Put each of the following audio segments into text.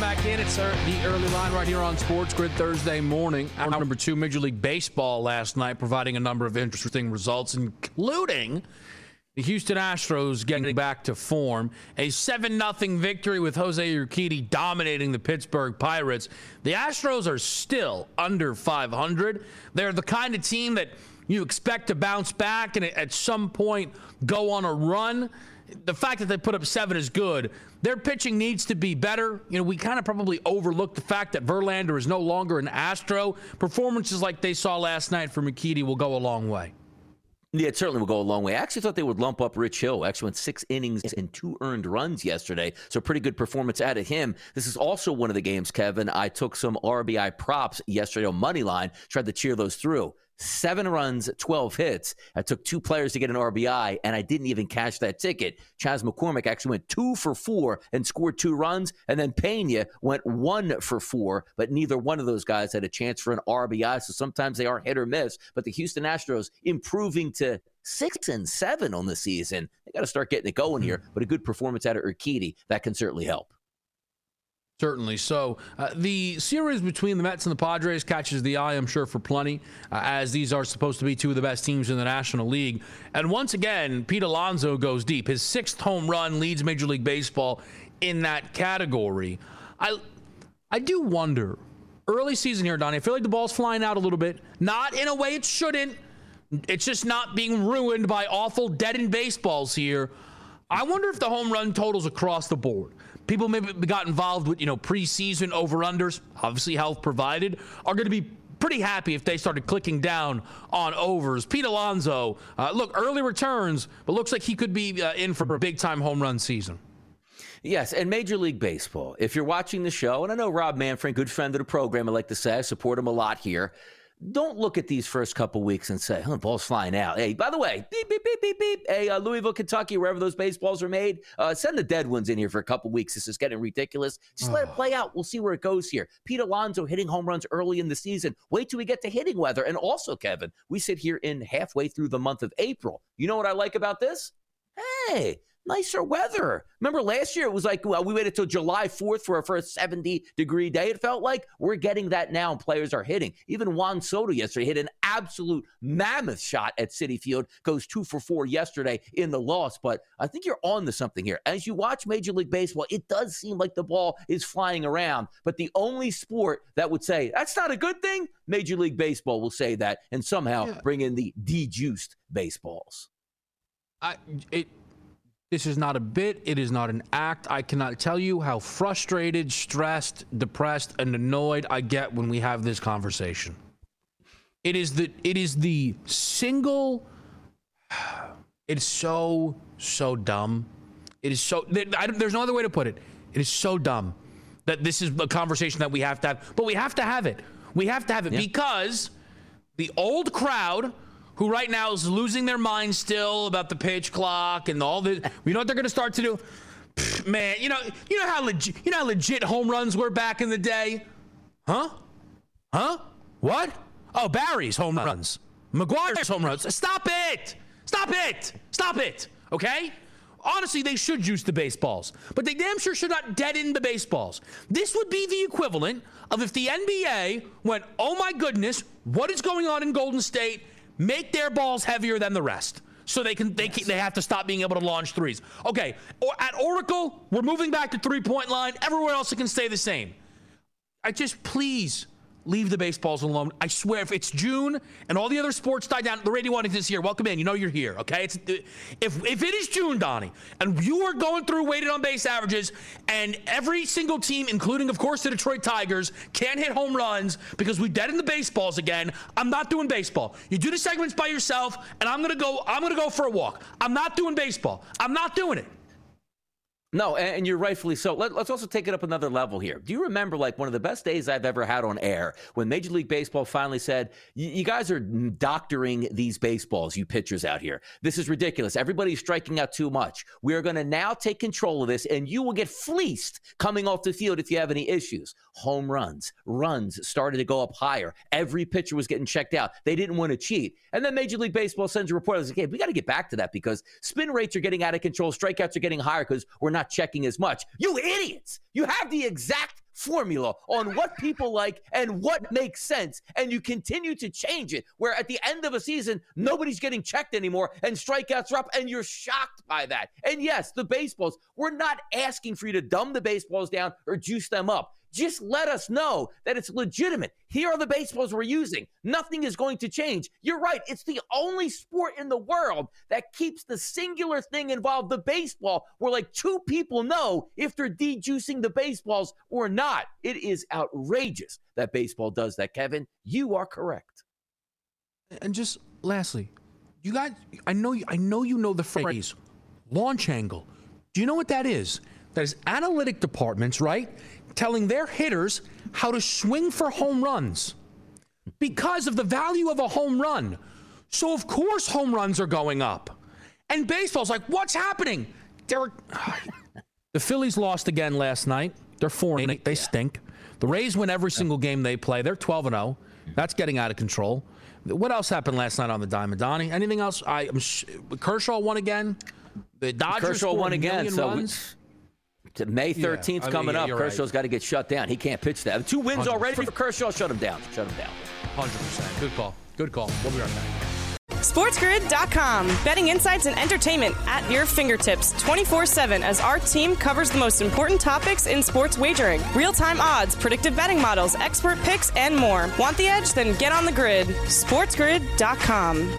Welcome back in. It's uh, the early line right here on Sports Grid Thursday morning. Hour number two, Major League Baseball last night, providing a number of interesting results, including the Houston Astros getting back to form. A 7 0 victory with Jose Urquidy dominating the Pittsburgh Pirates. The Astros are still under 500. They're the kind of team that you expect to bounce back and at some point go on a run the fact that they put up seven is good. Their pitching needs to be better. You know, we kind of probably overlooked the fact that Verlander is no longer an Astro. Performances like they saw last night from Urquidy will go a long way. Yeah, it certainly will go a long way. I actually thought they would lump up Rich Hill. Actually went six innings and two earned runs yesterday. So pretty good performance out of him. This is also one of the games, Kevin. I took some RBI props yesterday on money line, tried to cheer those through seven runs, 12 hits. I took two players to get an RBI, and I didn't even cash that ticket. Chas McCormick actually went two for four and scored two runs, and then Pena went one for four, but neither one of those guys had a chance for an RBI. So sometimes they are hit or miss. But the Houston Astros improving to six and seven on the season. They got to start getting it going here. Hmm. But a good performance out of Urquidy that can certainly help. Certainly. So uh, the series between the Mets and the Padres catches the eye, I'm sure, for plenty, uh, as these are supposed to be two of the best teams in the National League. And once again, Pete Alonso goes deep. His sixth home run leads Major League Baseball in that category. I, I do wonder. Early season here, Donnie. I feel like the ball's flying out a little bit. Not in a way it shouldn't. It's just not being ruined by awful dead end baseballs here. I wonder if the home run totals across the board people maybe got involved with, you know, preseason over unders, obviously health provided, are going to be pretty happy if they started clicking down on overs. Pete Alonso, uh, look, early returns, but looks like he could be uh, in for a big time home run season. Yes, and Major League Baseball. If you're watching the show, and I know Rob Manfred, good friend of the program, I like to say, I support him a lot here don't look at these first couple weeks and say, "Oh, ball's flying out." Hey, by the way, beep beep beep beep beep. Hey, uh, Louisville, Kentucky, wherever those baseballs are made, uh, send the dead ones in here for a couple weeks. This is getting ridiculous. Just let it play out. We'll see where it goes here. Pete Alonso hitting home runs early in the season. Wait till we get to hitting weather. And also, Kevin, we sit here in halfway through the month of April. You know what I like about this? Hey, nicer weather. Remember last year it was like well, we waited till July 4th for our first 70 degree day. It felt like we're getting that now and players are hitting. Even Juan Soto yesterday hit an absolute mammoth shot at Citi Field, goes two for four yesterday in the loss. But I think you're on to something here. As you watch Major League Baseball, it does seem like the ball is flying around. But the only sport that would say that's not a good thing, Major League Baseball will say that and somehow yeah. bring in the dejuiced baseballs. I it this is not a bit. It is not an act. I cannot tell you how frustrated, stressed, depressed, and annoyed I get when we have this conversation. It is the it is the single. It's so so dumb. It is so. there's no other way to put it. It is so dumb that this is a conversation that we have to have. But we have to have it. We have to have it yeah. because the old crowd who right now is losing their mind still about the pitch clock and all the. You know what they're going to start to do? Pfft, man, you know, you know how legit, you know how legit home runs were back in the day, huh? Huh? What? Oh, Barry's home runs. McGwire's home runs. Stop it! Stop it! Stop it! Okay? Honestly, they should use the baseballs, but they damn sure should not dead end the baseballs. This would be the equivalent of if the NBA went, oh my goodness, what is going on in Golden State? Make their balls heavier than the rest. So they can they yes. they have to stop being able to launch threes. Okay, or at Oracle, we're moving back to three point line. Everywhere else it can stay the same. I just please leave the baseballs alone. I swear, if it's June and all the other sports die down, the radio audience is here. Welcome in. You know you're here, okay? It's, if, if it is June, Donnie, and you are going through weighted on base averages, and every single team, including, of course, the Detroit Tigers, can't hit home runs because we dead in the baseballs again, I'm not doing baseball. You do the segments by yourself, and I'm gonna go, I'm gonna go for a walk. I'm not doing baseball. I'm not doing it. No, and you're rightfully so. Let, us also take it up another level here. Do you remember like one of the best days I've ever had on air when Major League Baseball finally said, "You guys are doctoring these baseballs, you pitchers out here. This is ridiculous. Everybody's striking out too much. We are going to now take control of this, and you will get fleeced coming off the field if you have any issues." Home runs, runs started to go up higher. Every pitcher was getting checked out. They didn't want to cheat, and then Major League Baseball sends a report. I was Like, "Hey, we got to get back to that because spin rates are getting out of control. Strikeouts are getting higher because we're not." Not checking as much. You idiots! You have the exact formula on what people like and what makes sense, and you continue to change it. Where at the end of a season, nobody's getting checked anymore, and strikeouts are up, and you're shocked by that. And yes, the baseballs, we're not asking for you to dumb the baseballs down or juice them up. Just let us know that it's legitimate. Here are the baseballs we're using. Nothing is going to change. You're right. It's the only sport in the world that keeps the singular thing involved, the baseball, where like two people know if they're dejuicing the baseballs or not. It is outrageous that baseball does that, Kevin. You are correct. And just lastly, you guys, I know you, I know you know the phrase launch angle. Do you know what that is? That is analytic departments, right? Telling their hitters how to swing for home runs because of the value of a home run. So, of course, home runs are going up. And baseball's like, what's happening? Derek, the Phillies lost again last night. They're 4 and 8. They stink. The Rays win every single game they play. They're 12 and 0. That's getting out of control. What else happened last night on the diamond, Donnie? Anything else? I sh- Kershaw won again. The Dodgers Kershaw won again. So runs. May 13th yeah, coming mean, up. Kershaw's right. got to get shut down. He can't pitch that. Two wins 100%. already for Kershaw. Shut him down. Shut him down. 100%. Good call. Good call. We'll be right back. SportsGrid.com. Betting insights and entertainment at your fingertips 24 7 as our team covers the most important topics in sports wagering real time odds, predictive betting models, expert picks, and more. Want the edge? Then get on the grid. SportsGrid.com.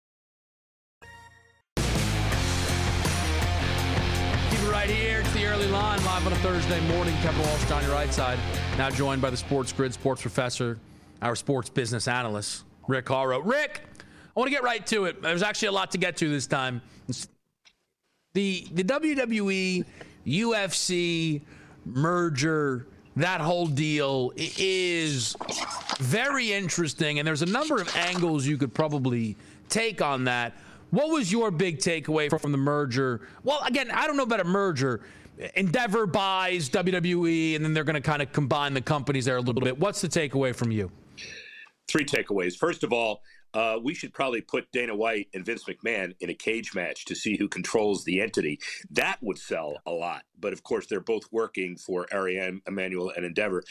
Right here. It's the early line live on a Thursday morning. Kevin Walsh on your right side. Now joined by the Sports Grid sports professor, our sports business analyst, Rick Horrow. Rick, I want to get right to it. There's actually a lot to get to this time. The the WWE UFC merger, that whole deal is very interesting, and there's a number of angles you could probably take on that. What was your big takeaway from the merger? Well, again, I don't know about a merger. Endeavor buys WWE, and then they're going to kind of combine the companies there a little bit. What's the takeaway from you? Three takeaways. First of all, uh, we should probably put Dana White and Vince McMahon in a cage match to see who controls the entity. That would sell a lot. But of course, they're both working for Ariane Emanuel and Endeavor,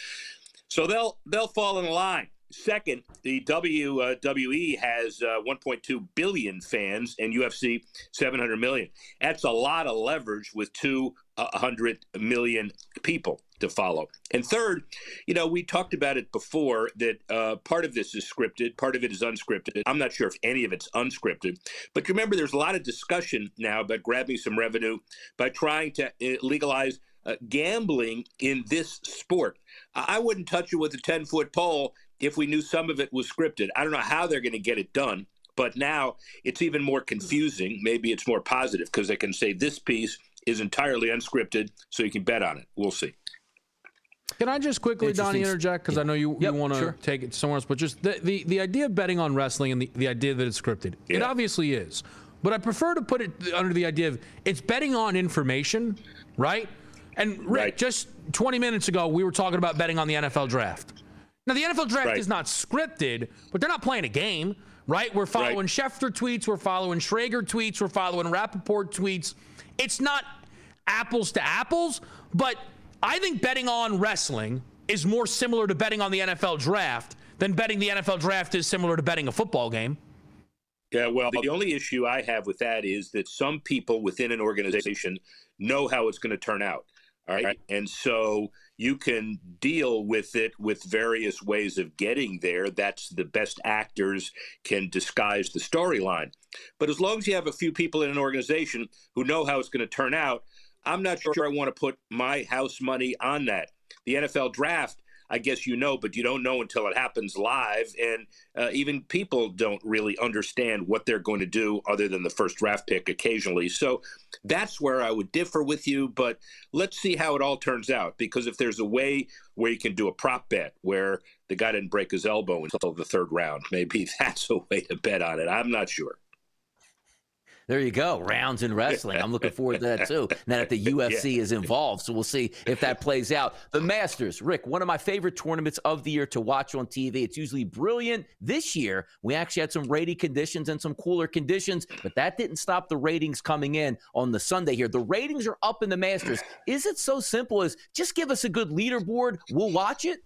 so they'll they'll fall in line. Second, the WWE has uh, 1.2 billion fans and UFC 700 million. That's a lot of leverage with 200 million people to follow. And third, you know, we talked about it before that uh, part of this is scripted, part of it is unscripted. I'm not sure if any of it's unscripted, but remember, there's a lot of discussion now about grabbing some revenue by trying to uh, legalize uh, gambling in this sport. I wouldn't touch it with a 10 foot pole if we knew some of it was scripted. I don't know how they're going to get it done, but now it's even more confusing. Maybe it's more positive because they can say this piece is entirely unscripted, so you can bet on it. We'll see. Can I just quickly, Donnie, interject? Because I know you, yep, you want to sure. take it somewhere else, but just the, the, the idea of betting on wrestling and the, the idea that it's scripted, yeah. it obviously is. But I prefer to put it under the idea of it's betting on information, right? And Rick, right. just 20 minutes ago, we were talking about betting on the NFL draft. Now, the NFL draft right. is not scripted, but they're not playing a game, right? We're following right. Schefter tweets, we're following Schrager tweets, we're following Rapoport tweets. It's not apples to apples, but I think betting on wrestling is more similar to betting on the NFL draft than betting the NFL draft is similar to betting a football game. Yeah, well, the only issue I have with that is that some people within an organization know how it's going to turn out. All right. And so you can deal with it with various ways of getting there. That's the best actors can disguise the storyline. But as long as you have a few people in an organization who know how it's going to turn out, I'm not sure I want to put my house money on that. The NFL draft I guess you know, but you don't know until it happens live. And uh, even people don't really understand what they're going to do other than the first draft pick occasionally. So that's where I would differ with you. But let's see how it all turns out. Because if there's a way where you can do a prop bet where the guy didn't break his elbow until the third round, maybe that's a way to bet on it. I'm not sure. There you go. Rounds in wrestling. I'm looking forward to that too. Now that the UFC yeah. is involved, so we'll see if that plays out. The Masters, Rick, one of my favorite tournaments of the year to watch on TV. It's usually brilliant. This year, we actually had some rainy conditions and some cooler conditions, but that didn't stop the ratings coming in on the Sunday here. The ratings are up in the Masters. Is it so simple as just give us a good leaderboard? We'll watch it?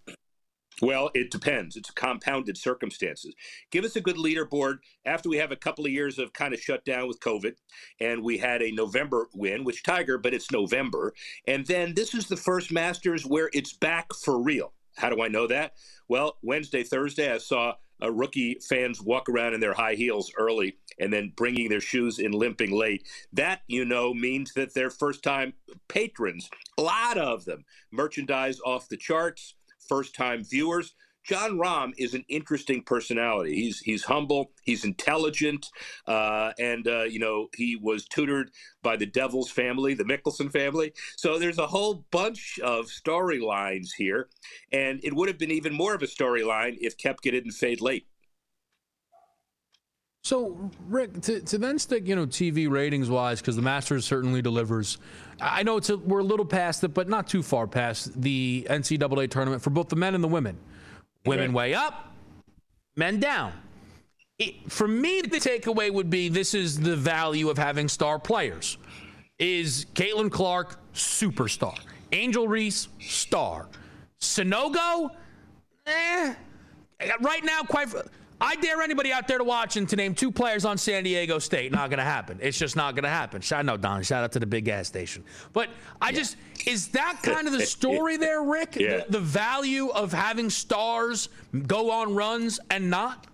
Well, it depends. It's compounded circumstances. Give us a good leaderboard after we have a couple of years of kind of shut down with COVID, and we had a November win, which Tiger, but it's November. And then this is the first Masters where it's back for real. How do I know that? Well, Wednesday, Thursday, I saw rookie fans walk around in their high heels early and then bringing their shoes in limping late. That, you know, means that they're first time patrons, a lot of them, merchandise off the charts first time viewers. Jon Rahm is an interesting personality. He's he's humble, he's intelligent, uh, and uh, you know he was tutored by the Devil's family, the Mickelson family. So there's a whole bunch of storylines here, and it would have been even more of a storyline if Koepka didn't fade late. So, Rick, to, to then stick, you know, TV ratings wise, because the Masters certainly delivers. I know it's a, we're a little past it, but not too far past the NCAA tournament for both the men and the women. Women way up, men down. It, for me, the takeaway would be this is the value of having star players. Is Caitlin Clark superstar? Angel Reese star. Sonogo, eh. Right now, quite. I dare anybody out there to watch and to name two players on San Diego State. Not going to happen. It's just not going to happen. Shout out Don. Shout out to the big gas station. But I yeah. just is that kind of the story there, Rick? Yeah. The, the value of having stars go on runs and not.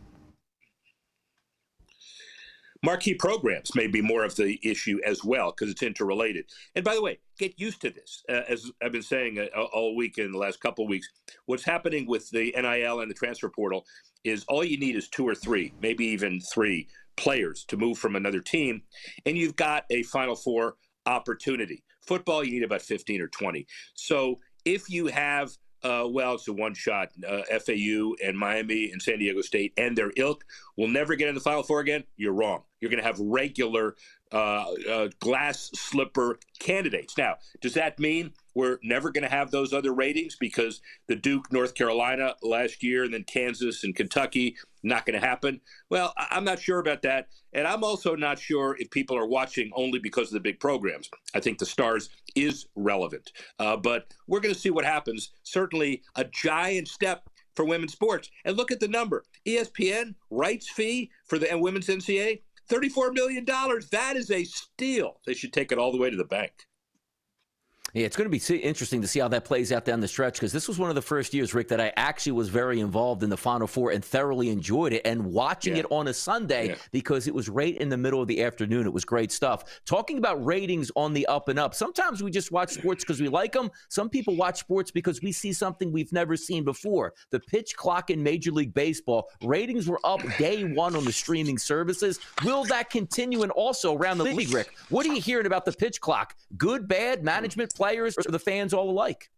Marquee programs may be more of the issue as well because it's interrelated. And by the way, get used to this. Uh, as I've been saying uh, all week in the last couple of weeks, what's happening with the NIL and the transfer portal is all you need is two or three, maybe even three players to move from another team, and you've got a Final Four opportunity. Football, you need about 15 or 20. So if you have uh, well, it's a one shot. Uh, FAU and Miami and San Diego State and their ilk will never get in the Final Four again. You're wrong. You're going to have regular uh, uh, glass slipper candidates. Now, does that mean we're never going to have those other ratings because the Duke, North Carolina last year, and then Kansas and Kentucky, not going to happen? Well, I'm not sure about that. And I'm also not sure if people are watching only because of the big programs. I think the stars is relevant. Uh, but we're going to see what happens. Certainly a giant step for women's sports. And look at the number ESPN rights fee for the women's NCAA $34 million. That is a steal. They should take it all the way to the bank. Yeah, it's going to be interesting to see how that plays out down the stretch because this was one of the first years, Rick, that I actually was very involved in the Final Four and thoroughly enjoyed it. And watching yeah. it on a Sunday yeah. because it was right in the middle of the afternoon. It was great stuff. Talking about ratings on the up and up. Sometimes we just watch sports because we like them. Some people watch sports because we see something we've never seen before. The pitch clock in Major League Baseball ratings were up day one on the streaming services. Will that continue? And also around the league, Rick, what are you hearing about the pitch clock? Good, bad, management? Players or the fans all alike?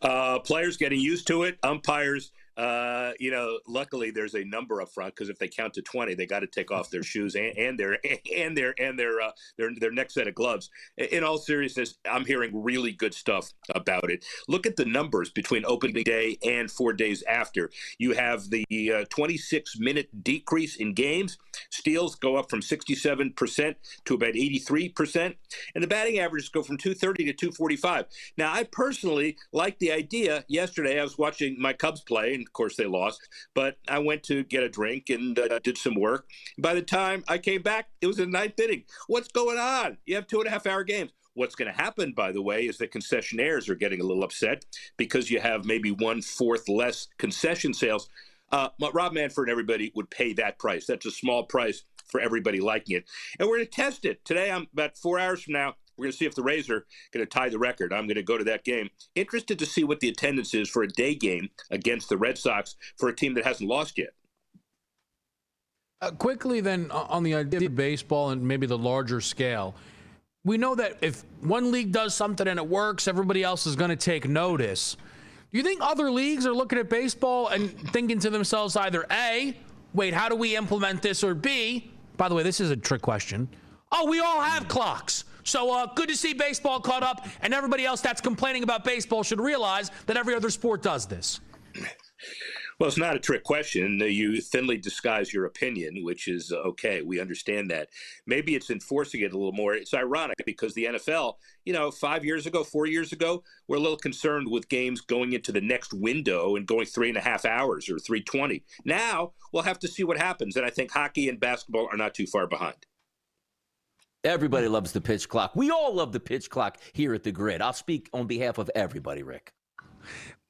Uh, players getting used to it, umpires uh, you know, luckily there's a number up front because if they count to 20, they got to take off their shoes and, and their and their and their uh, their their next set of gloves. In all seriousness, I'm hearing really good stuff about it. Look at the numbers between opening day and four days after. You have the uh, 26 minute decrease in games. Steals go up from 67% to about 83%, and the batting averages go from 230 to 245. Now, I personally like the idea. Yesterday, I was watching my Cubs play and of course, they lost. But I went to get a drink and uh, did some work. By the time I came back, it was the ninth inning. What's going on? You have two and a half hour games. What's going to happen, by the way, is that concessionaires are getting a little upset because you have maybe one fourth less concession sales. Uh, Rob Manfred and everybody would pay that price. That's a small price for everybody liking it. And we're going to test it. Today, I'm about four hours from now. We're going to see if the Rays are going to tie the record. I'm going to go to that game. Interested to see what the attendance is for a day game against the Red Sox for a team that hasn't lost yet. Uh, quickly, then, on the idea of baseball and maybe the larger scale, we know that if one league does something and it works, everybody else is going to take notice. Do you think other leagues are looking at baseball and thinking to themselves either A, wait, how do we implement this, or B, by the way, this is a trick question. Oh, we all have clocks. So uh, good to see baseball caught up, and everybody else that's complaining about baseball should realize that every other sport does this. Well, it's not a trick question. You thinly disguise your opinion, which is uh, okay. We understand that. Maybe it's enforcing it a little more. It's ironic because the NFL, you know, five years ago, four years ago, we're a little concerned with games going into the next window and going three and a half hours or 320. Now we'll have to see what happens. And I think hockey and basketball are not too far behind. Everybody loves the pitch clock. We all love the pitch clock here at the grid. I'll speak on behalf of everybody, Rick.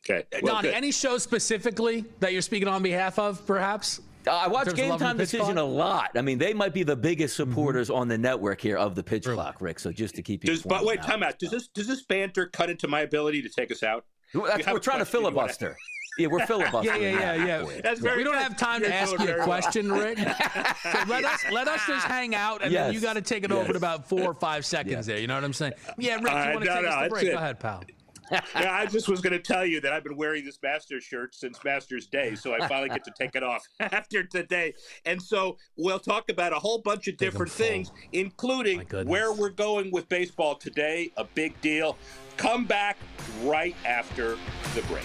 Okay. Well, Donnie, any show specifically that you're speaking on behalf of, perhaps? Uh, I watch Game Time Decision clock? a lot. I mean, they might be the biggest mm-hmm. supporters mm-hmm. on the network here of the pitch really? clock, Rick. So just to keep you. Does, but wait, time out. Does this does this banter cut into my ability to take us out? we're trying to filibuster. Yeah, we're filibustering. yeah, yeah, yeah, yeah. That's very we don't have time to ask you a question, Rick. So let us let us just hang out, and yes. then you got to take it yes. over in about four or five seconds. Yes. There, you know what I'm saying? Yeah, Rick, you uh, want to no, take no, us to break? It. Go ahead, pal. yeah, I just was going to tell you that I've been wearing this Masters shirt since Masters Day, so I finally get to take it off after today. And so we'll talk about a whole bunch of different things, including where we're going with baseball today. A big deal. Come back right after the break.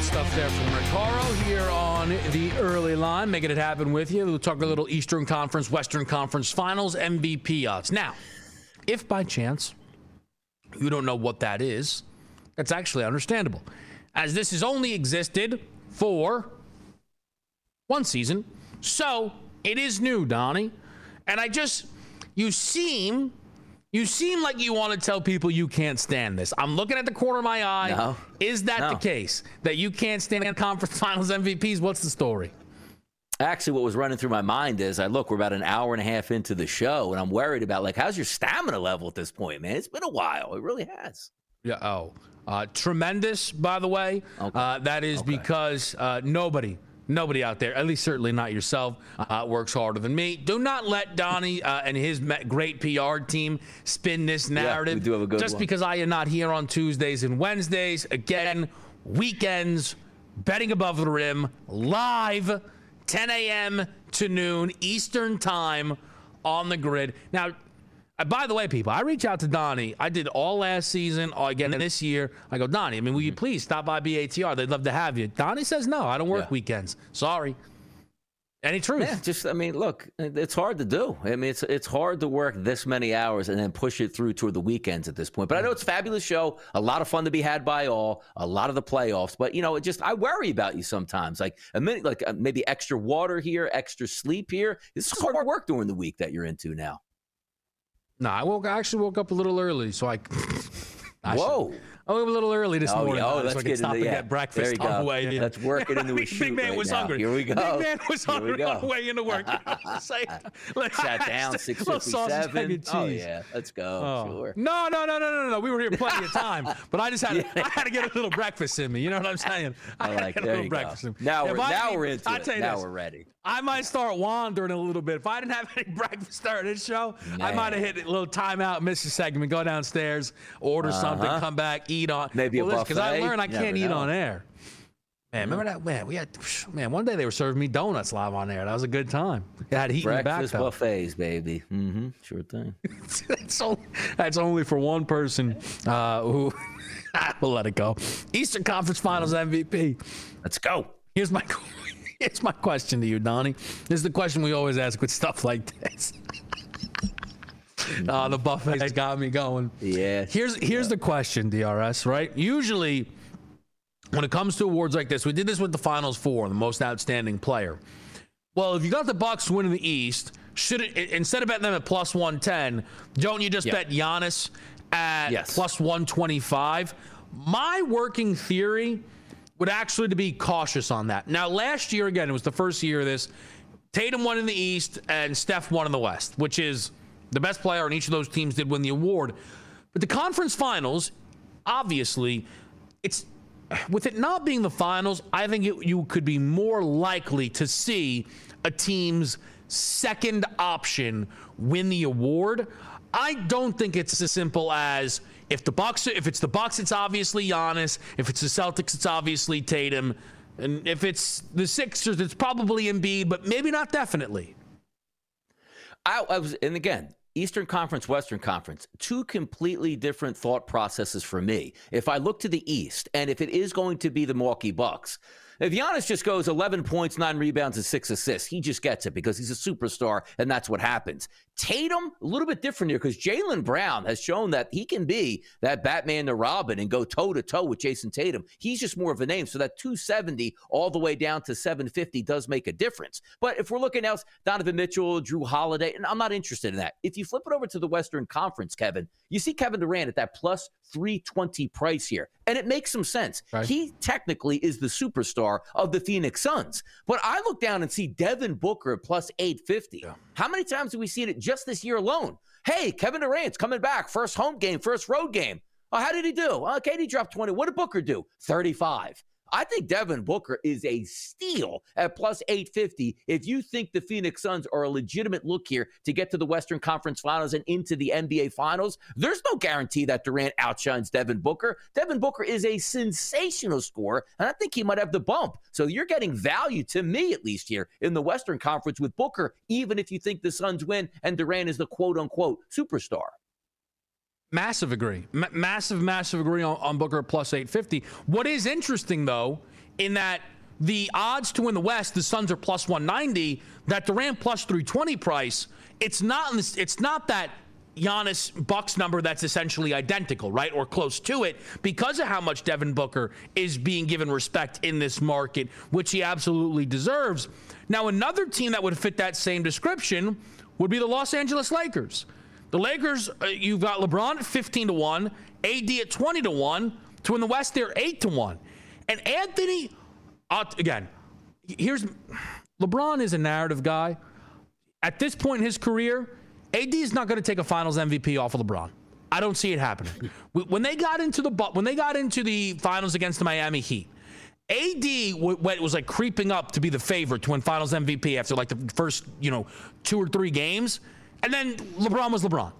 Good stuff there from Rick Horrow here on the early line, making it happen with you. We'll talk a little Eastern Conference, Western Conference Finals MVP odds. Now, if by chance you don't know what that is, that's actually understandable, as this has only existed for one season. So it is new, Donnie. And I just, you seem you seem like you want to tell people you can't stand this. I'm looking at the corner of my eye. No. Is that No. the case? That you can't stand conference finals MVPs? What's the story? Actually, what was running through my mind is I look, we're about an hour and a half into the show, and I'm worried about like, how's your stamina level at this point, man? It's been a while. It really has. Yeah. Oh, uh, tremendous. By the way, Okay. uh, that is Okay. because uh, nobody, nobody out there, at least certainly not yourself, uh, works harder than me. Do not let Donnie uh, and his great PR team spin this narrative. we do have a good Just one. because I am not here on Tuesdays and Wednesdays. Again, weekends, betting above the rim, live, 10 a.m. to noon Eastern time on the grid. Now. Uh, by the way, people, I reach out to Donnie. I did all last season, all again this year. I go, Donnie, I mean, will you please stop by BATR? They'd love to have you. Donnie says, no, I don't work Yeah. weekends. Sorry. Any truth? Yeah, just I mean, look, it's hard to do. I mean, it's it's hard to work this many hours and then push it through toward the weekends at this point. But I know it's a fabulous show, a lot of fun to be had by all, a lot of the playoffs. But you know, it just I worry about you sometimes. Like a minute, like uh, maybe extra water here, extra sleep here. This is hard work during the week that you're into now. No, I woke. I actually woke up a little early, so I. I should- Whoa. I woke up a little early this Oh, morning. Oh, yeah. Oh, Donnie, let's so I get stop into and yeah. get breakfast There you on the way in. Let's work it into a Big shoot man right was now. hungry. Here we go. Big man was Here hungry on the way into work. Say, let's Sat down six sausage, fifty egg, Oh yeah, let's go. Oh. Sure. No, no, no, no, no, no. We were here plenty of time, but I just had to, I had to get a little breakfast in me. You know what I'm saying? I had to like get a there little you go. breakfast in me. Now we're I now we're into it. Now we're ready. I might start wandering a little bit. If I didn't have any breakfast during this show, I might have hit a little timeout, miss a segment, go downstairs, order something, Uh-huh. come back, eat on. Maybe a Because I learned I You can't eat know. on air. Man, remember that? Man, we had man. One day they were serving me donuts live on air. That was a good time. It had heat in the back Breakfast buffets, baby. Mm-hmm. Sure thing. that's, only, that's only for one person uh, who we'll let it go. Eastern Conference Finals MVP. Let's go. Here's my here's my question to you, Donnie. This is the question we always ask with stuff like this. uh, the buffet's got me going. Yeah. Here's here's the question, DRS. Right? Usually, when it comes to awards like this, we did this with the Finals Four, the most outstanding player. Well, if you got the Bucks winning the East, should it instead of betting them at plus one ten, don't you just Yeah. bet Giannis at Yes. plus one twenty five? My working theory would actually to be cautious on that. Now, last year again, it was the first year of this. Tatum won in the East and Steph won in the West, which is the best player on each of those teams did win the award. But the conference finals, obviously, it's with it not being the finals, I think it, you could be more likely to see a team's second option win the award. I don't think it's as simple as if the Bucks, if it's the Bucks, it's obviously Giannis. If it's the Celtics, it's obviously Tatum. And if it's the Sixers, it's probably Embiid, but maybe not definitely. I, I was, and again, Eastern Conference, Western Conference, two completely different thought processes for me. If I look to the East, and if it is going to be the Milwaukee Bucks, If Giannis just goes 11 points, nine rebounds, and six assists, he just gets it because he's a superstar, and that's what happens. Tatum, a little bit different here because Jaylen Brown has shown that he can be that Batman to Robin and go toe to toe with Jayson Tatum. He's just more of a name. So that 270 all the way down to 750 does make a difference. But if we're looking else, Donovan Mitchell, Jrue Holiday, and I'm not interested in that. If you flip it over to the Western Conference, Kevin, you see Kevin Durant at that plus 320 price here. And it makes some sense. Right. He technically is the superstar of the Phoenix Suns. But I look down and see Devin Booker at plus 850. Yeah. How many times have we seen it just this year alone? Hey, Kevin Durant's coming back. First home game, first road game. Oh, how did he do? Uh, KD dropped 20. What did Booker do? 35. I think Devin Booker is a steal at plus 850 if you think the Phoenix Suns are a legitimate look here to get to the Western Conference Finals and into the NBA Finals. There's no guarantee that Durant outshines Devin Booker. Devin Booker is a sensational scorer, and I think he might have the bump. So you're getting value to me, at least here in the Western Conference with Booker, even if you think the Suns win and Durant is the quote unquote superstar. Massive agree. M- massive, massive agree on, on Booker plus 850. What is interesting, though, in that the odds to win the West, the Suns are plus 190, that Durant plus 320 price, it's not, it's not that Giannis Bucks number that's essentially identical, right? Or close to it because of how much Devin Booker is being given respect in this market, which he absolutely deserves. Now, another team that would fit that same description would be the Los Angeles Lakers. The Lakers, uh, you've got LeBron at 15 to 1, AD at 20 to 1. To win the West, they're 8 to 1. And Anthony, uh, again, here's LeBron is a narrative guy. At this point in his career, AD is not going to take a Finals MVP off of LeBron. I don't see it happening. When they got into the when they got into the finals against the Miami Heat, AD was like creeping up to be the favorite to win Finals MVP after like the first you know two or three games. And then LeBron was LeBron.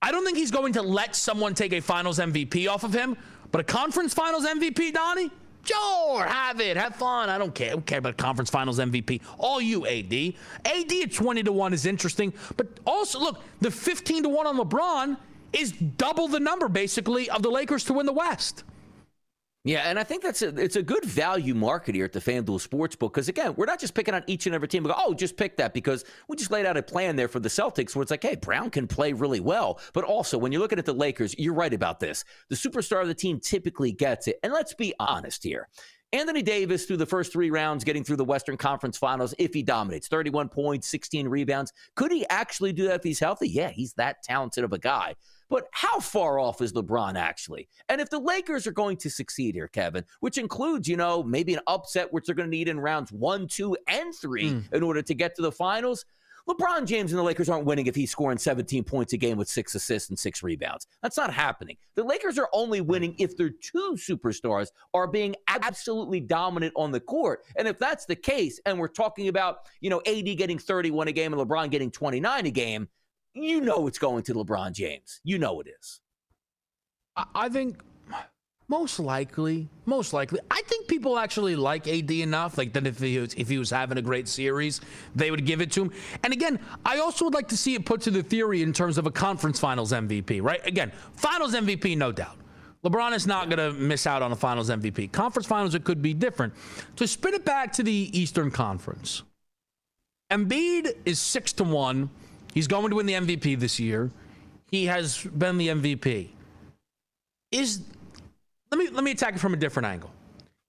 I don't think he's going to let someone take a finals MVP off of him, but a conference finals MVP, Donnie? Sure, have it. Have fun. I don't care. I don't care about conference finals MVP. All you, AD. AD at 20 to 1 is interesting, but also, look, the 15 to 1 on LeBron is double the number, basically, of the Lakers to win the West. Yeah, and I think that's a, it's a good value market here at the FanDuel Sportsbook because again, we're not just picking on each and every team. We go, oh, just pick that because we just laid out a plan there for the Celtics where it's like, hey, Brown can play really well, but also when you're looking at the Lakers, you're right about this. The superstar of the team typically gets it, and let's be honest here. Anthony Davis through the first three rounds, getting through the Western Conference Finals. If he dominates, 31 points, 16 rebounds, could he actually do that if he's healthy? Yeah, he's that talented of a guy. But how far off is LeBron actually? And if the Lakers are going to succeed here, Kevin, which includes, you know, maybe an upset, which they're going to need in rounds one, two, and three mm. in order to get to the finals, LeBron James and the Lakers aren't winning if he's scoring 17 points a game with six assists and six rebounds. That's not happening. The Lakers are only winning if their two superstars are being absolutely dominant on the court. And if that's the case, and we're talking about, you know, AD getting 31 a game and LeBron getting 29 a game, you know it's going to LeBron James. You know it is. I think most likely, most likely, I think people actually like AD enough, like that if he was, if he was having a great series, they would give it to him. And again, I also would like to see it put to the theory in terms of a conference finals MVP, right? Again, finals MVP, no doubt. LeBron is not going to miss out on a finals MVP. Conference finals, it could be different. To spin it back to the Eastern Conference, Embiid is six to one He's going to win the MVP this year. He has been the MVP. Is let me let me attack it from a different angle.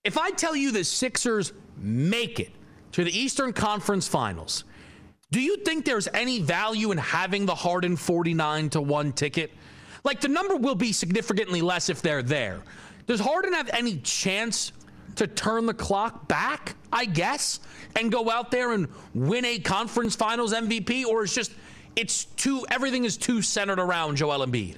If I tell you the Sixers make it to the Eastern Conference Finals, do you think there's any value in having the Harden 49 to 1 ticket? Like the number will be significantly less if they're there. Does Harden have any chance to turn the clock back, I guess, and go out there and win a conference finals MVP or is just it's too everything is too centered around Joel Embiid.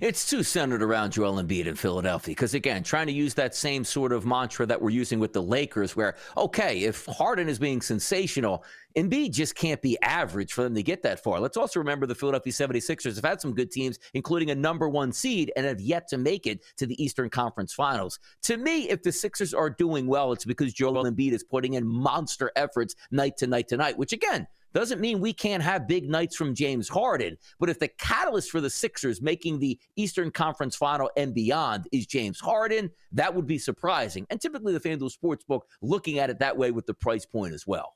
It's too centered around Joel Embiid in Philadelphia because, again, trying to use that same sort of mantra that we're using with the Lakers, where, okay, if Harden is being sensational, Embiid just can't be average for them to get that far. Let's also remember the Philadelphia 76ers have had some good teams, including a number one seed, and have yet to make it to the Eastern Conference Finals. To me, if the Sixers are doing well, it's because Joel Embiid is putting in monster efforts night to night to night, which, again, doesn't mean we can't have big nights from James Harden. But if the catalyst for the Sixers making the Eastern Conference final and beyond is James Harden, that would be surprising. And typically the FanDuel Sportsbook looking at it that way with the price point as well.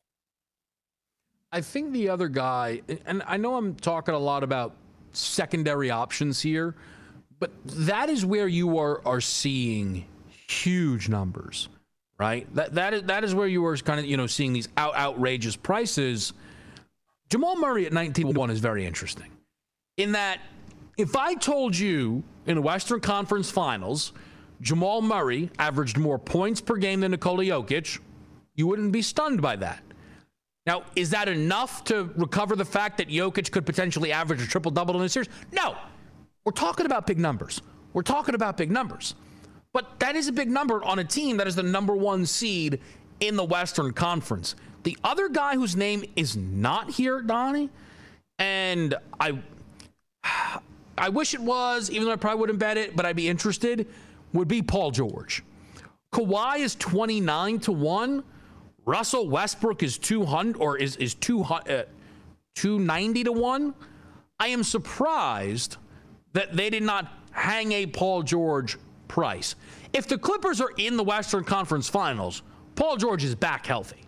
I think the other guy, and I know I'm talking a lot about secondary options here, but that is where you are are seeing huge numbers, right? That that is that is where you are kind of you know seeing these out, outrageous prices. Jamal Murray at 19-1 is very interesting. In that, if I told you in the Western Conference Finals, Jamal Murray averaged more points per game than Nikola Jokic, you wouldn't be stunned by that. Now, is that enough to recover the fact that Jokic could potentially average a triple double in this series? No. We're talking about big numbers. We're talking about big numbers. But that is a big number on a team that is the number one seed in the Western Conference. The other guy whose name is not here, Donnie, and I I wish it was, even though I probably wouldn't bet it, but I'd be interested, would be Paul George. Kawhi is 29 to 1. Russell Westbrook is 200 or is is 200 uh, 290 to 1. I am surprised that they did not hang a Paul George price. If the Clippers are in the Western Conference Finals, Paul George is back healthy.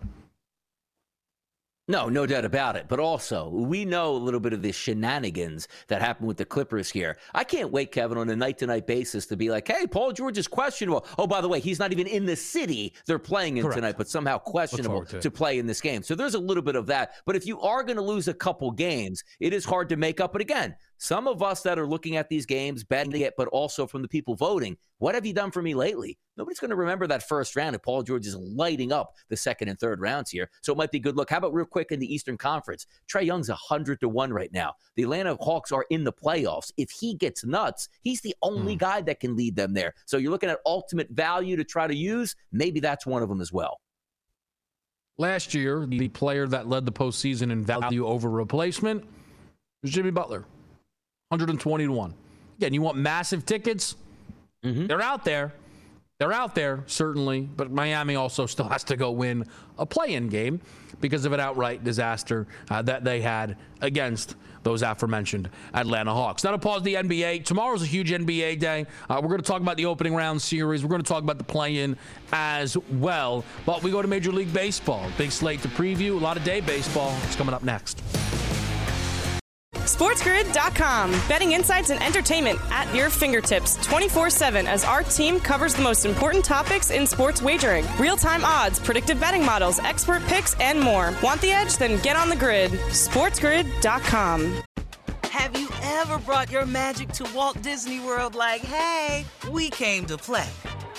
No, no doubt about it. But also, we know a little bit of the shenanigans that happened with the Clippers here. I can't wait, Kevin, on a night to night basis to be like, hey, Paul George is questionable. Oh, by the way, he's not even in the city they're playing in Correct. tonight, but somehow questionable to, to play in this game. So there's a little bit of that. But if you are going to lose a couple games, it is hard to make up. But again, some of us that are looking at these games, betting it, but also from the people voting, what have you done for me lately? Nobody's going to remember that first round if Paul George is lighting up the second and third rounds here. So it might be good look. How about real quick in the Eastern Conference? Trae Young's 100 to 1 right now. The Atlanta Hawks are in the playoffs. If he gets nuts, he's the only mm. guy that can lead them there. So you're looking at ultimate value to try to use. Maybe that's one of them as well. Last year, the player that led the postseason in value over replacement was Jimmy Butler. 120 to 1. Again, you want massive tickets? Mm-hmm. They're out there. They're out there, certainly, but Miami also still has to go win a play in game because of an outright disaster uh, that they had against those aforementioned Atlanta Hawks. Now to pause the NBA. Tomorrow's a huge NBA day. Uh, we're going to talk about the opening round series. We're going to talk about the play in as well. But we go to Major League Baseball. Big slate to preview. A lot of day baseball. It's coming up next. SportsGrid.com. Betting insights and entertainment at your fingertips 24 7 as our team covers the most important topics in sports wagering real time odds, predictive betting models, expert picks, and more. Want the edge? Then get on the grid. SportsGrid.com. Have you ever brought your magic to Walt Disney World like, hey, we came to play?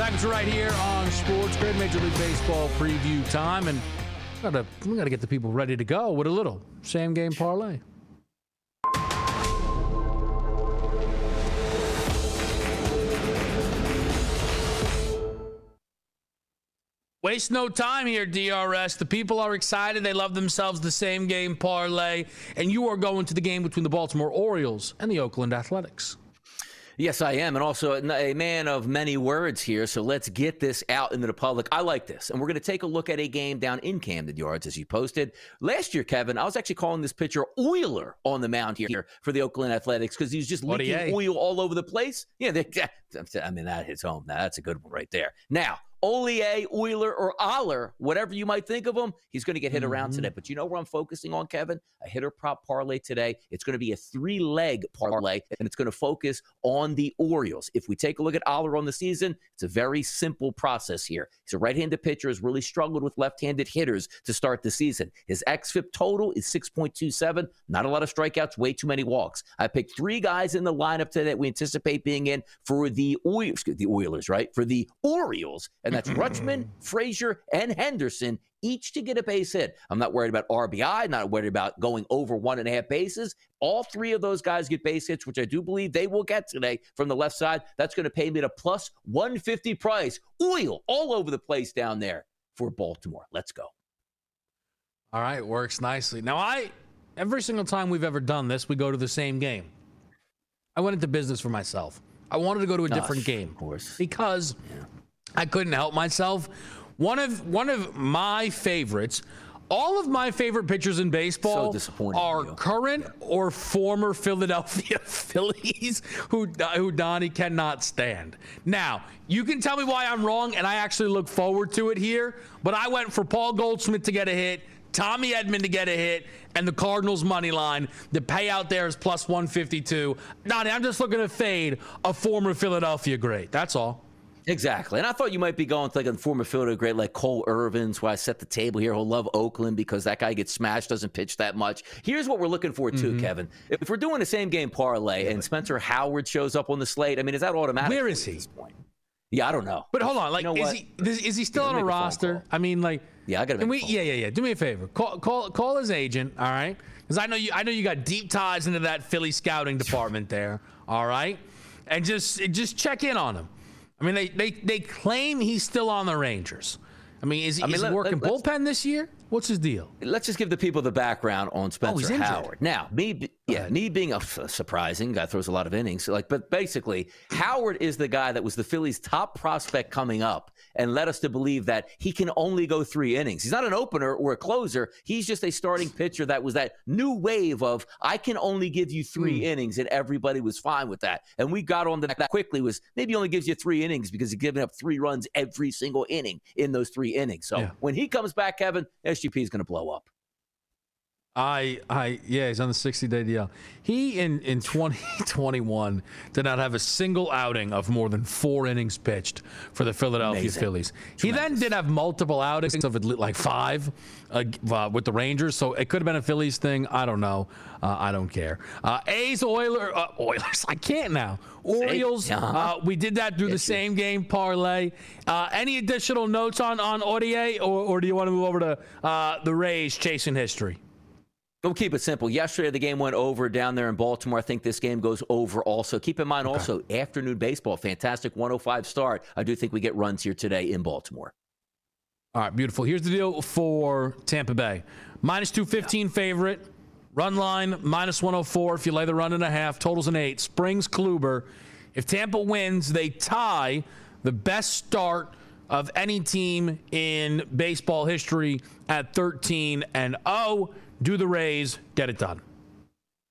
To right here on Sports Grid, Major League Baseball preview time, and we gotta we gotta get the people ready to go with a little same game parlay. Waste no time here, DRS. The people are excited. They love themselves the same game parlay, and you are going to the game between the Baltimore Orioles and the Oakland Athletics. Yes, I am. And also a man of many words here. So let's get this out into the public. I like this. And we're going to take a look at a game down in Camden Yards, as you posted. Last year, Kevin, I was actually calling this pitcher Oiler on the mound here for the Oakland Athletics because he was just leaking oil all over the place. Yeah, they, I mean, that hits home. Now, that's a good one right there. Now, Olie, Euler, or Aller, whatever you might think of him, he's going to get hit mm-hmm. around today. But you know where I'm focusing on, Kevin? A hitter prop parlay today. It's going to be a three leg parlay, and it's going to focus on the Orioles. If we take a look at Aller on the season, it's a very simple process here. He's a right handed pitcher, has really struggled with left handed hitters to start the season. His XFIP total is 6.27. Not a lot of strikeouts, way too many walks. I picked three guys in the lineup today that we anticipate being in for the, Oilers, the Oilers, right? For the Orioles and that's Rutschman, Frazier, and Henderson, each to get a base hit. I'm not worried about RBI, not worried about going over one and a half bases. All three of those guys get base hits, which I do believe they will get today from the left side. That's going to pay me a plus 150 price. Oil all over the place down there for Baltimore. Let's go. All right, works nicely. Now, I every single time we've ever done this, we go to the same game. I went into business for myself. I wanted to go to a different game, of course, because yeah. I couldn't help myself. One of one of my favorites. All of my favorite pitchers in baseball so are current or former Philadelphia Phillies who who Donnie cannot stand. Now, you can tell me why I'm wrong, and I actually look forward to it here. But I went for Paul Goldschmidt to get a hit, Tommy Edman to get a hit, and the Cardinals money line. The payout there is plus 152. Donnie, I'm just looking to fade a former Philadelphia great. That's all. Exactly. And I thought you might be going to like a former fielder great like Cole Irvins, where I set the table here. He'll love Oakland because that guy gets smashed, doesn't pitch that much. Here's what we're looking for, too, mm-hmm. Kevin. If we're doing the same game parlay and Spencer Howard shows up on the slate, I mean, is that automatic? Where is he? Yeah, I don't know. But hold on, like, you know is he is he still yeah, on a roster? I mean, like, yeah, I got to. We, yeah, yeah, yeah. Do me a favor, call call call his agent. All right, because I know you I know you got deep ties into that Philly scouting department there. All right, and just just check in on him. I mean, they, they, they claim he's still on the Rangers. I mean, is he, I mean, is let, he working let, bullpen this year? What's his deal? Let's just give the people the background on oh, Spencer oh, Howard. Now, me, yeah, me being a surprising guy throws a lot of innings. Like, but basically, Howard is the guy that was the Phillies' top prospect coming up, and led us to believe that he can only go three innings. He's not an opener or a closer. He's just a starting pitcher that was that new wave of I can only give you three mm. innings, and everybody was fine with that. And we got on that quickly. Was maybe only gives you three innings because he's giving up three runs every single inning in those three innings. So yeah. when he comes back, Kevin, SGP is going to blow up. I, I, yeah, he's on the 60 day deal. He in in 2021 did not have a single outing of more than four innings pitched for the Philadelphia Amazing. Phillies. Tremendous. He then did have multiple outings of like five uh, uh, with the Rangers, so it could have been a Phillies thing. I don't know. Uh, I don't care. Uh, A's, Oilers, uh, Oilers. I can't now. Orioles. Uh-huh. Uh, we did that through yes, the same game parlay. any additional notes on on Audie, or, or do you want to move over to the Rays chasing history? We'll keep it simple. Yesterday, the game went over down there in Baltimore. I think this game goes over also. Keep in mind okay. also, afternoon baseball, fantastic 105 start. I do think we get runs here today in Baltimore. All right, beautiful. Here's the deal for Tampa Bay minus 215 yeah. favorite. Run line minus 104 if you lay the run and a half. Totals an eight. Springs Kluber. If Tampa wins, they tie the best start of any team in baseball history at 13 and 0 do the Rays, get it done.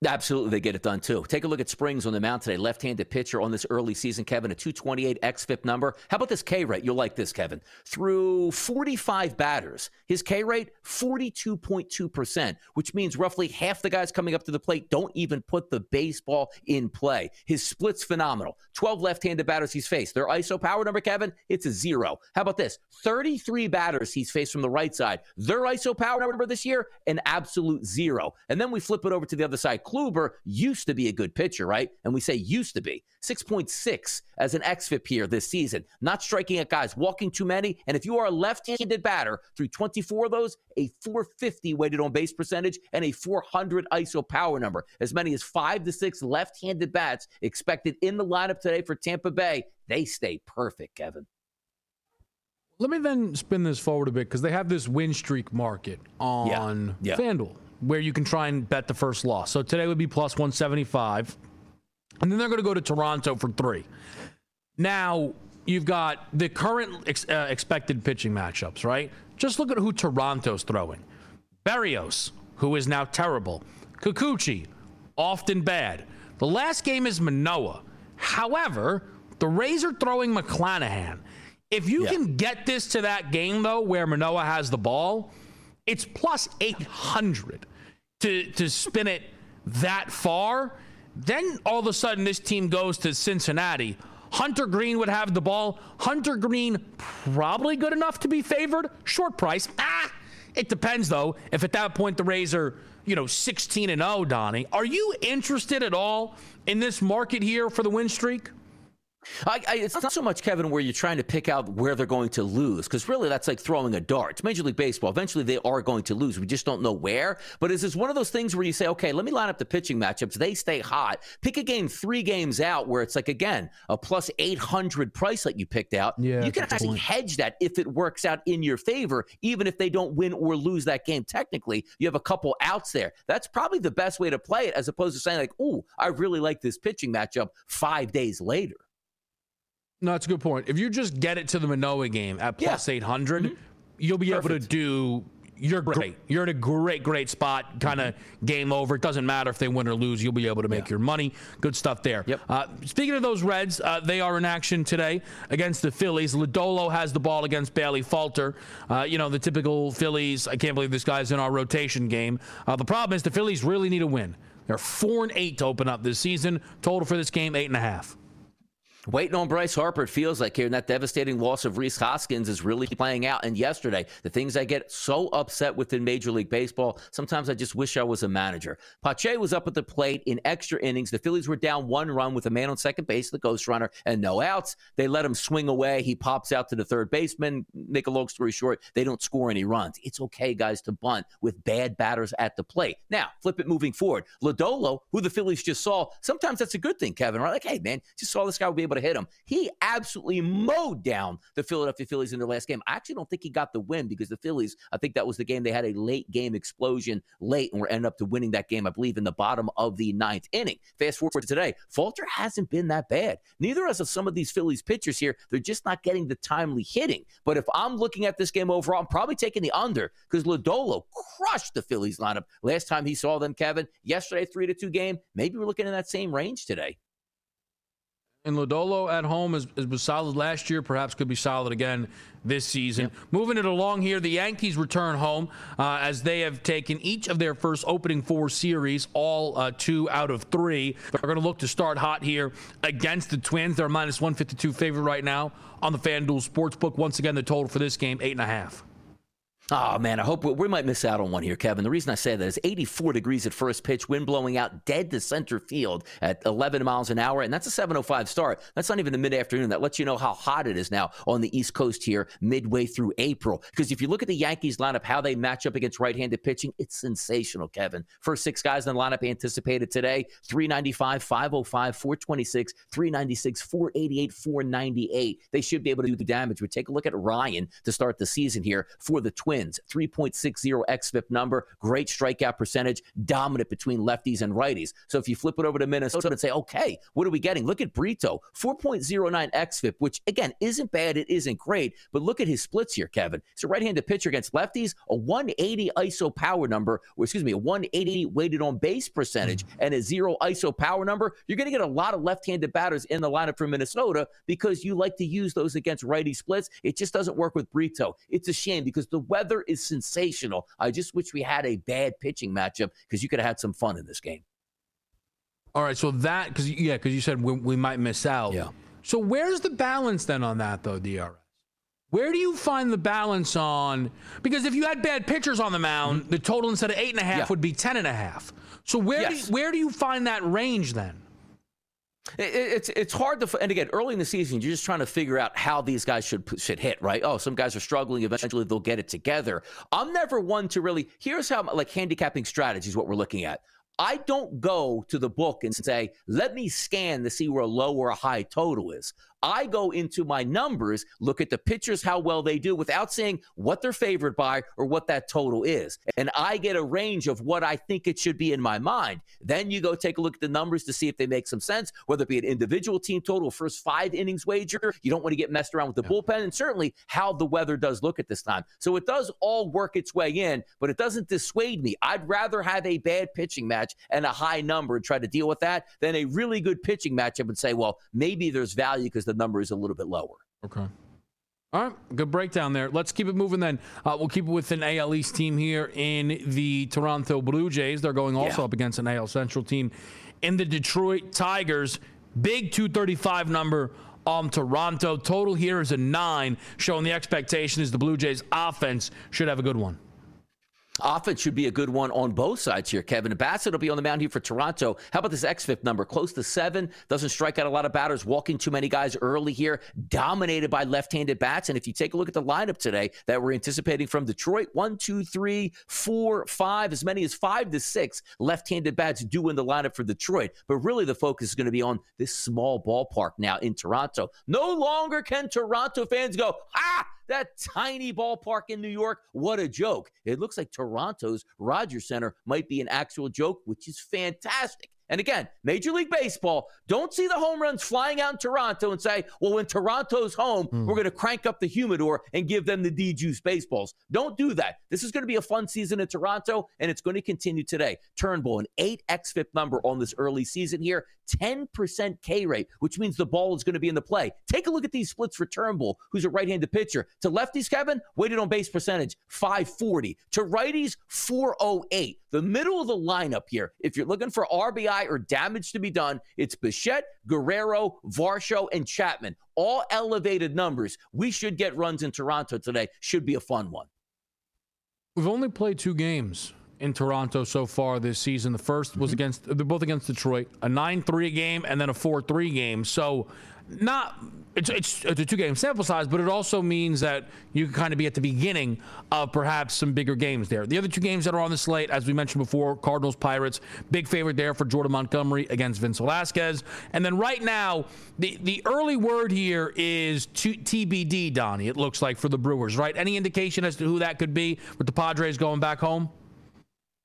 Absolutely, they get it done too. Take a look at Springs on the mound today. Left handed pitcher on this early season, Kevin, a 228 XFIP number. How about this K rate? You'll like this, Kevin. Through 45 batters, his K rate, 42.2%, which means roughly half the guys coming up to the plate don't even put the baseball in play. His split's phenomenal. 12 left handed batters he's faced. Their ISO power number, Kevin, it's a zero. How about this? 33 batters he's faced from the right side. Their ISO power number this year, an absolute zero. And then we flip it over to the other side. Kluber used to be a good pitcher, right? And we say used to be 6.6 as an XFIP here this season. Not striking at guys, walking too many. And if you are a left handed batter through 24 of those, a 450 weighted on base percentage and a 400 ISO power number. As many as five to six left handed bats expected in the lineup today for Tampa Bay. They stay perfect, Kevin. Let me then spin this forward a bit because they have this win streak market on yeah. Yeah. FanDuel where you can try and bet the first loss. So today would be plus 175. And then they're going to go to Toronto for three. Now, you've got the current ex- uh, expected pitching matchups, right? Just look at who Toronto's throwing Berrios, who is now terrible, Kikuchi, often bad. The last game is Manoah. However, the Rays are throwing McClanahan. If you yeah. can get this to that game, though, where Manoah has the ball, it's plus 800 to, to spin it that far. Then all of a sudden, this team goes to Cincinnati. Hunter Greene would have the ball. Hunter Greene probably good enough to be favored. Short price. Ah, it depends though. If at that point the Rays are, you know, 16 and 0, Donnie, are you interested at all in this market here for the win streak? I, I, it's not so much, Kevin, where you're trying to pick out where they're going to lose, because really that's like throwing a dart. It's Major League Baseball. Eventually they are going to lose. We just don't know where. But is this one of those things where you say, okay, let me line up the pitching matchups. They stay hot. Pick a game three games out where it's like, again, a plus 800 price that you picked out. Yeah, you can actually point. hedge that if it works out in your favor, even if they don't win or lose that game technically. You have a couple outs there. That's probably the best way to play it as opposed to saying, like, ooh, I really like this pitching matchup five days later. No, that's a good point. If you just get it to the Manoah game at plus yeah. 800, mm-hmm. you'll be Perfect. able to do. You're great. You're in a great, great spot. Kind of mm-hmm. game over. It doesn't matter if they win or lose. You'll be able to make yeah. your money. Good stuff there. Yep. Uh, speaking of those Reds, uh, they are in action today against the Phillies. Lodolo has the ball against Bailey Falter. Uh, you know the typical Phillies. I can't believe this guy's in our rotation game. Uh, the problem is the Phillies really need a win. They're four and eight to open up this season. Total for this game eight and a half. Waiting on Bryce Harper, it feels like here, and that devastating loss of Rhys Hoskins is really playing out. And yesterday, the things I get so upset with in Major League Baseball, sometimes I just wish I was a manager. Pache was up at the plate in extra innings. The Phillies were down one run with a man on second base, the ghost runner, and no outs. They let him swing away. He pops out to the third baseman. Make a long story short, they don't score any runs. It's okay, guys, to bunt with bad batters at the plate. Now, flip it moving forward. Lodolo, who the Phillies just saw, sometimes that's a good thing, Kevin, right? Like, hey, man, just saw this guy be able to hit him. He absolutely mowed down the Philadelphia Phillies in their last game. I actually don't think he got the win because the Phillies, I think that was the game they had a late game explosion late and were ended up to winning that game, I believe, in the bottom of the ninth inning. Fast forward to today, Falter hasn't been that bad. Neither has some of these Phillies pitchers here. They're just not getting the timely hitting. But if I'm looking at this game overall, I'm probably taking the under because Lodolo crushed the Phillies lineup last time he saw them, Kevin. Yesterday, three to two game. Maybe we're looking in that same range today. And Lodolo at home is, is, was solid last year, perhaps could be solid again this season. Yep. Moving it along here, the Yankees return home uh, as they have taken each of their first opening four series, all uh, two out of three. They're going to look to start hot here against the Twins. They're minus 152 favorite right now on the FanDuel Sportsbook. Once again, the total for this game, eight and a half. Oh, man, I hope we, we, might miss out on one here, Kevin. The reason I say that is 84 degrees at first pitch, wind blowing out dead to center field at 11 miles an hour, and that's a 7.05 start. That's not even the mid afternoon. That lets you know how hot it is now on the East Coast here midway through April. Because if you look at the Yankees lineup, how they match up against right handed pitching, it's sensational, Kevin. First six guys in the lineup anticipated today 395, 505, 426, 396, 488, 498. They should be able to do the damage. We take a look at Ryan to start the season here for the Twins wins, 3.60 xFIP number, great strikeout percentage, dominant between lefties and righties. So if you flip it over to Minnesota and say, okay, what are we getting? Look at Brito, 4.09 xFIP, which again isn't bad, it isn't great, but look at his splits here, Kevin. It's a right-handed pitcher against lefties, a 180 ISO power number, or excuse me, a 180 weighted on base percentage, mm. and a zero ISO power number. You're going to get a lot of left-handed batters in the lineup for Minnesota because you like to use those against righty splits. It just doesn't work with Brito. It's a shame because the weather weather is sensational. I just wish we had a bad pitching matchup because you could have had some fun in this game. All right, so that because yeah, because you said we, we, might miss out. Yeah. So where's the balance then on that though, DRS? Where do you find the balance on? Because if you had bad pitchers on the mound, mm-hmm. the total instead of eight and a half yeah. would be ten and a half. So where yes. do you, where do you find that range then? It's it's hard to and again early in the season you're just trying to figure out how these guys should should hit right. Oh, some guys are struggling. Eventually they'll get it together. I'm never one to really. Here's how like handicapping strategies what we're looking at. I don't go to the book and say, let me scan to see where a low or a high total is. I go into my numbers, look at the pitchers, how well they do without saying what they're favored by or what that total is. And I get a range of what I think it should be in my mind. Then you go take a look at the numbers to see if they make some sense, whether it be an individual team total, first five innings wager. You don't want to get messed around with the yeah. bullpen, and certainly how the weather does look at this time. So it does all work its way in, but it doesn't dissuade me. I'd rather have a bad pitching match and a high number and try to deal with that than a really good pitching matchup and say, well, maybe there's value because the number is a little bit lower. Okay. All right, good breakdown there. Let's keep it moving then. Uh, we'll keep it with an AL East team here in the Toronto Blue Jays. They're going also yeah. up against an AL Central team in the Detroit Tigers. Big 235 number on Toronto. Total here is a nine, showing the expectation is the Blue Jays offense should have a good one. Offense should be a good one on both sides here, Kevin. Bassitt will be on the mound here for Toronto. How about this xFIP number? Close to seven. Doesn't strike out a lot of batters, walking too many guys early here. Dominated by left handed bats. And if you take a look at the lineup today that we're anticipating from Detroit, one, two, three, four, five, as many as five to six left handed bats do in the lineup for Detroit. But really, the focus is going to be on this small ballpark now in Toronto. No longer can Toronto fans go, ah! That tiny ballpark in New York, what a joke. It looks like Toronto's Rogers Center might be an actual joke, which is fantastic. And again, Major League Baseball, don't see the home runs flying out in Toronto and say, well, when Toronto's home, mm. we're going to crank up the humidor and give them the D juice baseballs. Don't do that. This is going to be a fun season in Toronto, and it's going to continue today. Turnbull, an 8 XFIP number on this early season here, 10% K rate, which means the ball is going to be in the play. Take a look at these splits for Turnbull, who's a right handed pitcher. To lefties, Kevin, weighted on base percentage, 540. To righties, 408. The middle of the lineup here, if you're looking for RBI or damage to be done, it's Bichette, Guerrero, Varsho, and Chapman. All elevated numbers. We should get runs in Toronto today. Should be a fun one. We've only played two games in Toronto so far this season. The 1st was mm-hmm. against they're both against Detroit, a 9-3 game and then a 4-3 game. So not it's, it's, it's a two game sample size, but it also means that you can kind of be at the beginning of perhaps some bigger games there. The other two games that are on the slate, as we mentioned before, Cardinals Pirates, big favorite there for Jordan Montgomery against Vince Velasquez. And then right now, the, the early word here is to, TBD, Donnie, it looks like for the Brewers, right? Any indication as to who that could be with the Padres going back home?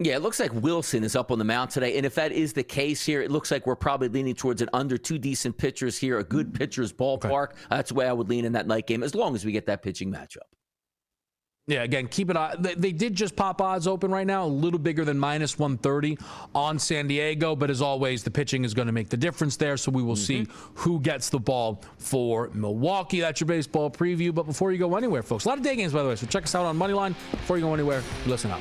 Yeah, it looks like Wilson is up on the mound today. And if that is the case here, it looks like we're probably leaning towards an under two decent pitchers here, a good pitcher's ballpark. Okay. That's the way I would lean in that night game, as long as we get that pitching matchup. Yeah, again, keep it on. They, they, did just pop odds open right now, a little bigger than minus 130 on San Diego. But as always, the pitching is going to make the difference there. So we will mm-hmm. see who gets the ball for Milwaukee. That's your baseball preview. But before you go anywhere, folks, a lot of day games, by the way. So check us out on Moneyline. Before you go anywhere, listen up.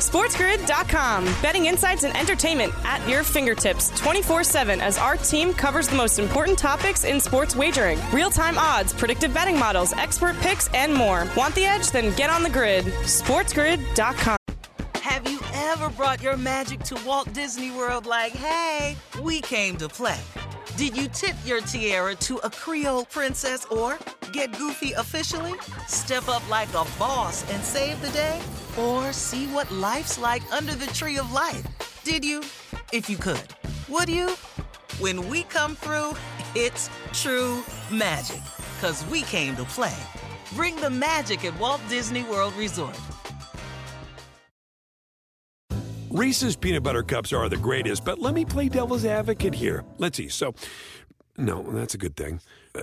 SportsGrid.com. Betting insights and entertainment at your fingertips 24 7 as our team covers the most important topics in sports wagering real time odds, predictive betting models, expert picks, and more. Want the edge? Then get on the grid. SportsGrid.com. Have you ever brought your magic to Walt Disney World like, hey, we came to play? Did you tip your tiara to a Creole princess or get goofy officially? Step up like a boss and save the day? Or see what life's like under the tree of life? Did you? If you could. Would you? When we come through, it's true magic. Cause we came to play. Bring the magic at Walt Disney World Resort. Reese's peanut butter cups are the greatest, but let me play devil's advocate here. Let's see. So, no, that's a good thing. Uh,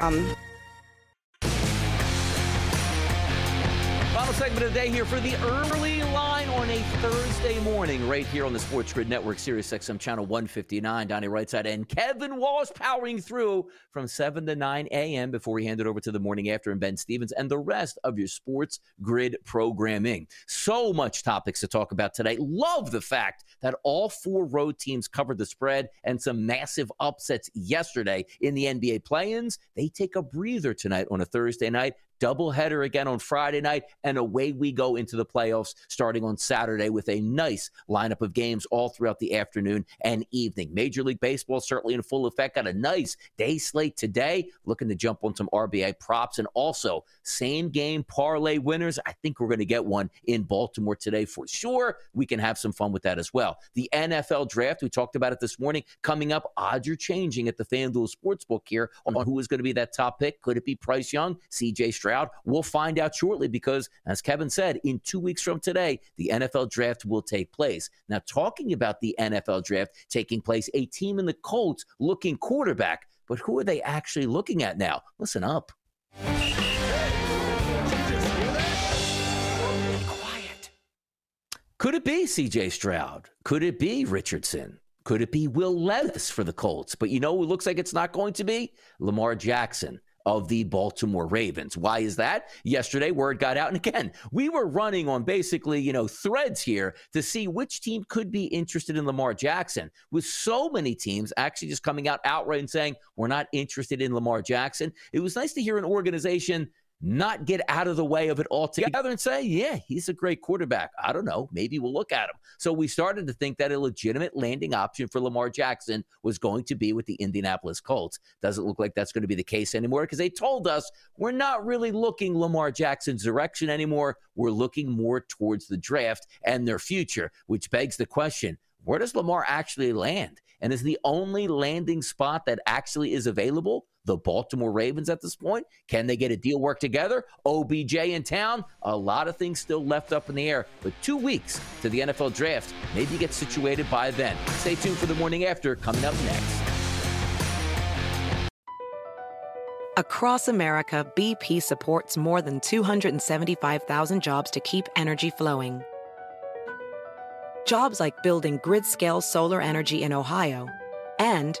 Um. Final segment of the day here for the early line on a Thursday morning, right here on the Sports Grid Network, Sirius XM Channel 159. Donnie Rightside and Kevin Walsh powering through from 7 to 9 a.m. before we hand it over to the morning after and Ben Stevens and the rest of your Sports Grid programming. So much topics to talk about today. Love the fact that all four road teams covered the spread and some massive upsets yesterday in the NBA play ins. They take a breather tonight on a Thursday night doubleheader again on Friday night, and away we go into the playoffs starting on Saturday with a nice lineup of games all throughout the afternoon and evening. Major League Baseball certainly in full effect. Got a nice day slate today. Looking to jump on some RBI props and also same game parlay winners. I think we're going to get one in Baltimore today for sure. We can have some fun with that as well. The NFL draft, we talked about it this morning, coming up. Odds are changing at the FanDuel Sportsbook here on who is going to be that top pick. Could it be Bryce Young, CJ Stroud? Stroud? We'll find out shortly because, as Kevin said, in two weeks from today, the NFL draft will take place. Now, talking about the NFL draft taking place, a team in the Colts looking quarterback, but who are they actually looking at now? Listen up. Could it be CJ Stroud? Could it be Richardson? Could it be Will Levis for the Colts? But you know, it looks like it's not going to be Lamar Jackson of the Baltimore Ravens. Why is that? Yesterday, word got out. And again, we were running on basically, you know, threads here to see which team could be interested in Lamar Jackson. With so many teams actually just coming out outright and saying, we're not interested in Lamar Jackson, it was nice to hear an organization not get out of the way of it altogether and say, yeah, he's a great quarterback. I don't know. Maybe we'll look at him. So we started to think that a legitimate landing option for Lamar Jackson was going to be with the Indianapolis Colts. Doesn't look like that's going to be the case anymore because they told us we're not really looking Lamar Jackson's direction anymore. We're looking more towards the draft and their future, which begs the question where does Lamar actually land? And is the only landing spot that actually is available the Baltimore Ravens at this point? Can they get a deal work together? OBJ in town? A lot of things still left up in the air, but two weeks to the NFL draft. Maybe get situated by then. Stay tuned for the morning after coming up next. Across America, BP supports more than 275,000 jobs to keep energy flowing. Jobs like building grid scale solar energy in Ohio and